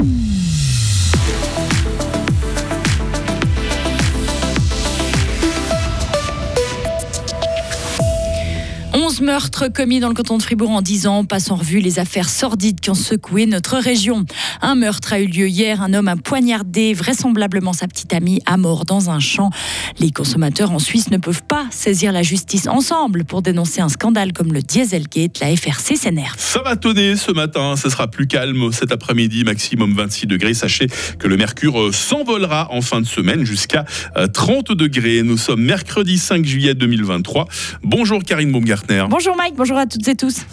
Mm-hmm. 11 meurtres commis dans le canton de Fribourg en 10 ans passent en revue les affaires sordides qui ont secoué notre région. Un meurtre a eu lieu hier. Un homme a poignardé vraisemblablement sa petite amie à mort dans un champ. Les consommateurs en Suisse ne peuvent pas saisir la justice ensemble pour dénoncer un scandale comme le Dieselgate. La FRC s'énerve. Ça va tonner ce matin. Ce sera plus calme cet après-midi. Maximum 26 degrés. Sachez que le mercure euh, s'envolera en fin de semaine jusqu'à 30 euh, degrés. Nous sommes mercredi 5 juillet 2023. Bonjour Karine Baumgartner. Bonjour Mike, bonjour à toutes et tous.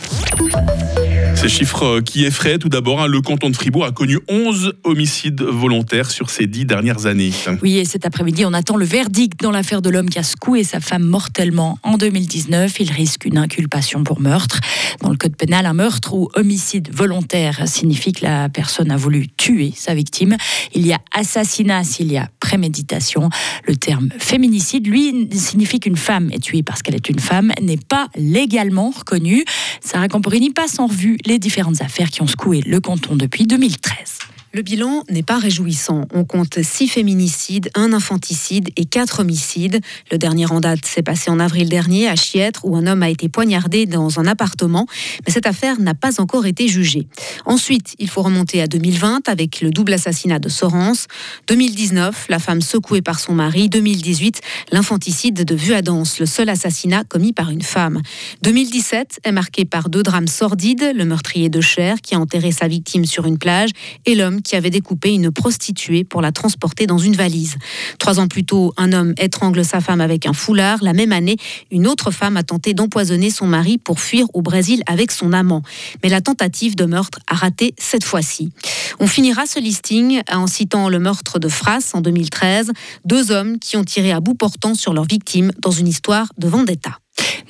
Ces chiffres euh, qui effraient tout d'abord, hein, le canton de Fribourg a connu 11 homicides volontaires sur ces dix dernières années. Oui, et cet après-midi, on attend le verdict dans l'affaire de l'homme qui a secoué sa femme mortellement en 2019. Il risque une inculpation pour meurtre. Dans le code pénal, un meurtre ou homicide volontaire signifie que la personne a voulu tuer sa victime. Il y a assassinat s'il y a préméditation. Le terme féminicide, lui, signifie qu'une femme est tuée parce qu'elle est une femme, n'est pas légalement reconnue. Sarah Camporini passe en revue les différentes affaires qui ont secoué le canton depuis 2013. Le bilan n'est pas réjouissant. On compte six féminicides, un infanticide et quatre homicides. Le dernier en date s'est passé en avril dernier à Chiètre où un homme a été poignardé dans un appartement. Mais cette affaire n'a pas encore été jugée. Ensuite, il faut remonter à 2020 avec le double assassinat de Sorens. 2019, la femme secouée par son mari. 2018, l'infanticide de Vuadance, le seul assassinat commis par une femme. 2017 est marqué par deux drames sordides, le meurtrier de Cher qui a enterré sa victime sur une plage et l'homme qui avait découpé une prostituée pour la transporter dans une valise. Trois ans plus tôt, un homme étrangle sa femme avec un foulard. La même année, une autre femme a tenté d'empoisonner son mari pour fuir au Brésil avec son amant. Mais la tentative de meurtre a raté cette fois-ci. On finira ce listing en citant le meurtre de Fras en 2013, deux hommes qui ont tiré à bout portant sur leurs victimes dans une histoire de vendetta.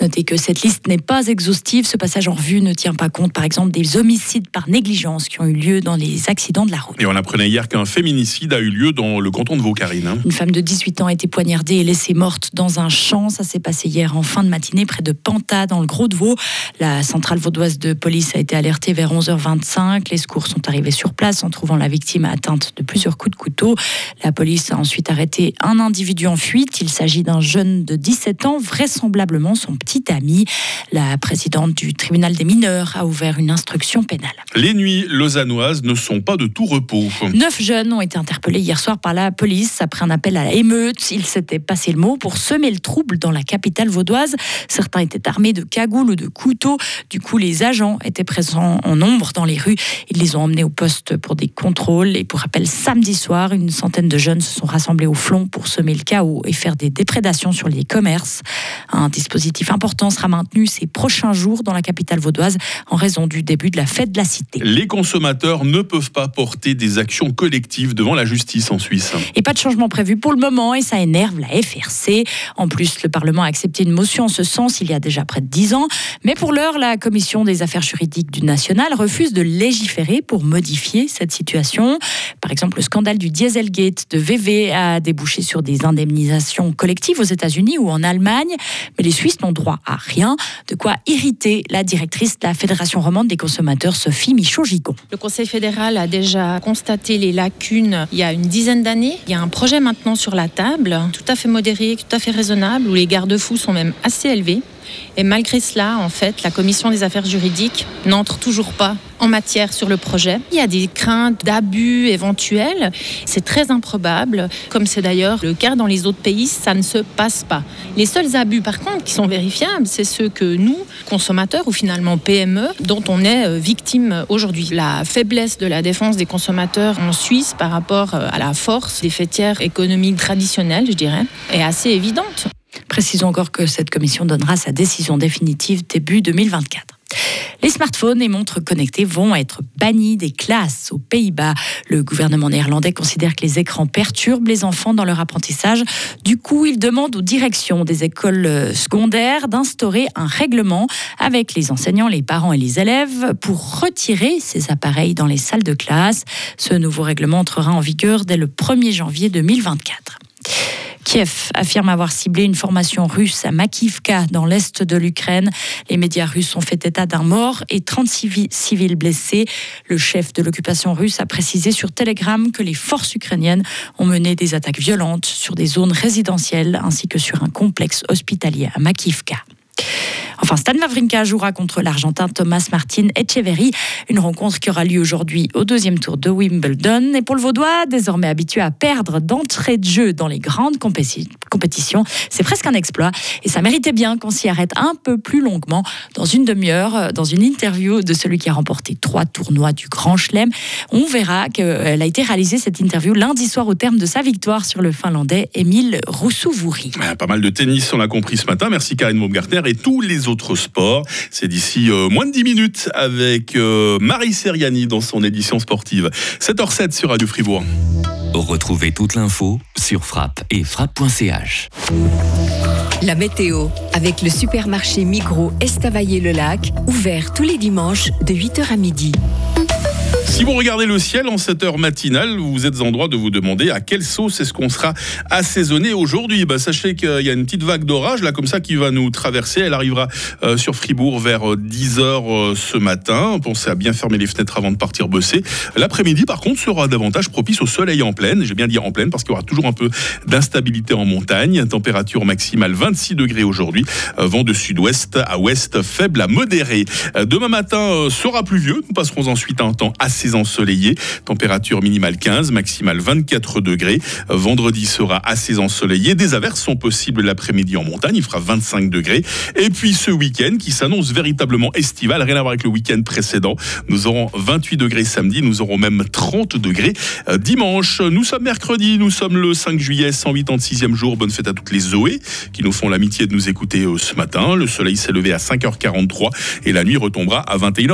Notez que cette liste n'est pas exhaustive. Ce passage en revue ne tient pas compte, par exemple, des homicides par négligence qui ont eu lieu dans les accidents de la route. Et on apprenait hier qu'un féminicide a eu lieu dans le canton de Vaucarine. Hein. Une femme de 18 ans a été poignardée et laissée morte dans un champ. Ça s'est passé hier en fin de matinée près de Panta, dans le Gros de Vaud. La centrale vaudoise de police a été alertée vers 11h25. Les secours sont arrivés sur place en trouvant la victime atteinte de plusieurs coups de couteau. La police a ensuite arrêté un individu en fuite. Il s'agit d'un jeune de 17 ans, vraisemblablement son petite amie. La présidente du tribunal des mineurs a ouvert une instruction pénale. Les nuits lausannoises ne sont pas de tout repos. Neuf jeunes ont été interpellés hier soir par la police après un appel à la émeute. Ils s'étaient passé le mot pour semer le trouble dans la capitale vaudoise. Certains étaient armés de cagoules ou de couteaux. Du coup, les agents étaient présents en nombre dans les rues. Ils les ont emmenés au poste pour des contrôles. Et pour rappel, samedi soir, une centaine de jeunes se sont rassemblés au flon pour semer le chaos et faire des déprédations sur les commerces. Un dispositif important sera maintenu ces prochains jours dans la capitale vaudoise en raison du début de la fête de la cité. Les consommateurs ne peuvent pas porter des actions collectives devant la justice en Suisse. Et pas de changement prévu pour le moment et ça énerve la FRC. En plus, le Parlement a accepté une motion en ce sens il y a déjà près de dix ans. Mais pour l'heure, la Commission des affaires juridiques du National refuse de légiférer pour modifier cette situation. Par exemple, le scandale du Dieselgate de VV a débouché sur des indemnisations collectives aux États-Unis ou en Allemagne. Mais les Suisses droit à rien, de quoi irriter la directrice de la Fédération romande des consommateurs, Sophie Michaud-Gigon. Le Conseil fédéral a déjà constaté les lacunes il y a une dizaine d'années. Il y a un projet maintenant sur la table, tout à fait modéré, tout à fait raisonnable, où les garde-fous sont même assez élevés. Et malgré cela, en fait, la commission des affaires juridiques n'entre toujours pas en matière sur le projet. Il y a des craintes d'abus éventuels. C'est très improbable, comme c'est d'ailleurs le cas dans les autres pays, ça ne se passe pas. Les seuls abus, par contre, qui sont vérifiables, c'est ceux que nous, consommateurs ou finalement PME, dont on est euh, victime aujourd'hui. La faiblesse de la défense des consommateurs en Suisse par rapport euh, à la force des fêtières économiques traditionnelles, je dirais, est assez évidente. Précisons encore que cette commission donnera sa décision définitive début 2024. Les smartphones et montres connectées vont être bannis des classes aux Pays-Bas. Le gouvernement néerlandais considère que les écrans perturbent les enfants dans leur apprentissage. Du coup, il demande aux directions des écoles secondaires d'instaurer un règlement avec les enseignants, les parents et les élèves pour retirer ces appareils dans les salles de classe. Ce nouveau règlement entrera en vigueur dès le 1er janvier 2024. Kiev affirme avoir ciblé une formation russe à Makivka dans l'est de l'Ukraine. Les médias russes ont fait état d'un mort et 36 civils blessés. Le chef de l'occupation russe a précisé sur Telegram que les forces ukrainiennes ont mené des attaques violentes sur des zones résidentielles ainsi que sur un complexe hospitalier à Makivka. Enfin, Stan Wawrinka jouera contre l'Argentin Thomas Martin Echeverry, une rencontre qui aura lieu aujourd'hui au deuxième tour de Wimbledon. Et pour le Vaudois, désormais habitué à perdre d'entrée de jeu dans les grandes compétitions, c'est presque un exploit. Et ça méritait bien qu'on s'y arrête un peu plus longuement dans une demi-heure, dans une interview de celui qui a remporté trois tournois du Grand Chelem. On verra qu'elle a été réalisée, cette interview, lundi soir au terme de sa victoire sur le Finlandais Emile Roussouvouri. Pas mal de tennis, on l'a compris ce matin. Merci Karine Baumgartner et tous les autres sports. C'est d'ici euh, moins de 10 minutes avec euh, Marie Seriani dans son édition sportive. 7h07 sur Radio Fribourg. Retrouvez toute l'info sur frappe et frappe.ch. La météo avec le supermarché Migros Estavayer-le-Lac, ouvert tous les dimanches de 8h à midi. Si vous regardez le ciel en cette heure matinale, vous êtes en droit de vous demander à quelle sauce est-ce qu'on sera assaisonné aujourd'hui. Bah, sachez qu'il y a une petite vague d'orage là comme ça qui va nous traverser. Elle arrivera euh, sur Fribourg vers 10h euh, euh, ce matin. Pensez à bien fermer les fenêtres avant de partir bosser. L'après-midi par contre sera davantage propice au soleil en pleine. J'ai bien dit en pleine parce qu'il y aura toujours un peu d'instabilité en montagne. Température maximale 26 degrés aujourd'hui. vent de sud-ouest à ouest faible à modéré. demain matin sera pluvieux. Nous passerons ensuite un temps assez ensoleillé. Température minimale 15, maximale 24 degrés. Vendredi sera assez ensoleillé. Des averses sont possibles l'après-midi en montagne. Il fera 25 degrés. Et puis ce week-end qui s'annonce véritablement estival. Rien à voir avec le week-end précédent. Nous aurons 28 degrés samedi. Nous aurons même 30 degrés euh, dimanche. Nous sommes mercredi. Nous sommes le 5 juillet, 186e jour. Bonne fête à toutes les Zoé qui nous font l'amitié de nous écouter euh, ce matin. Le soleil s'est levé à 5h43 et la nuit retombera à 21h.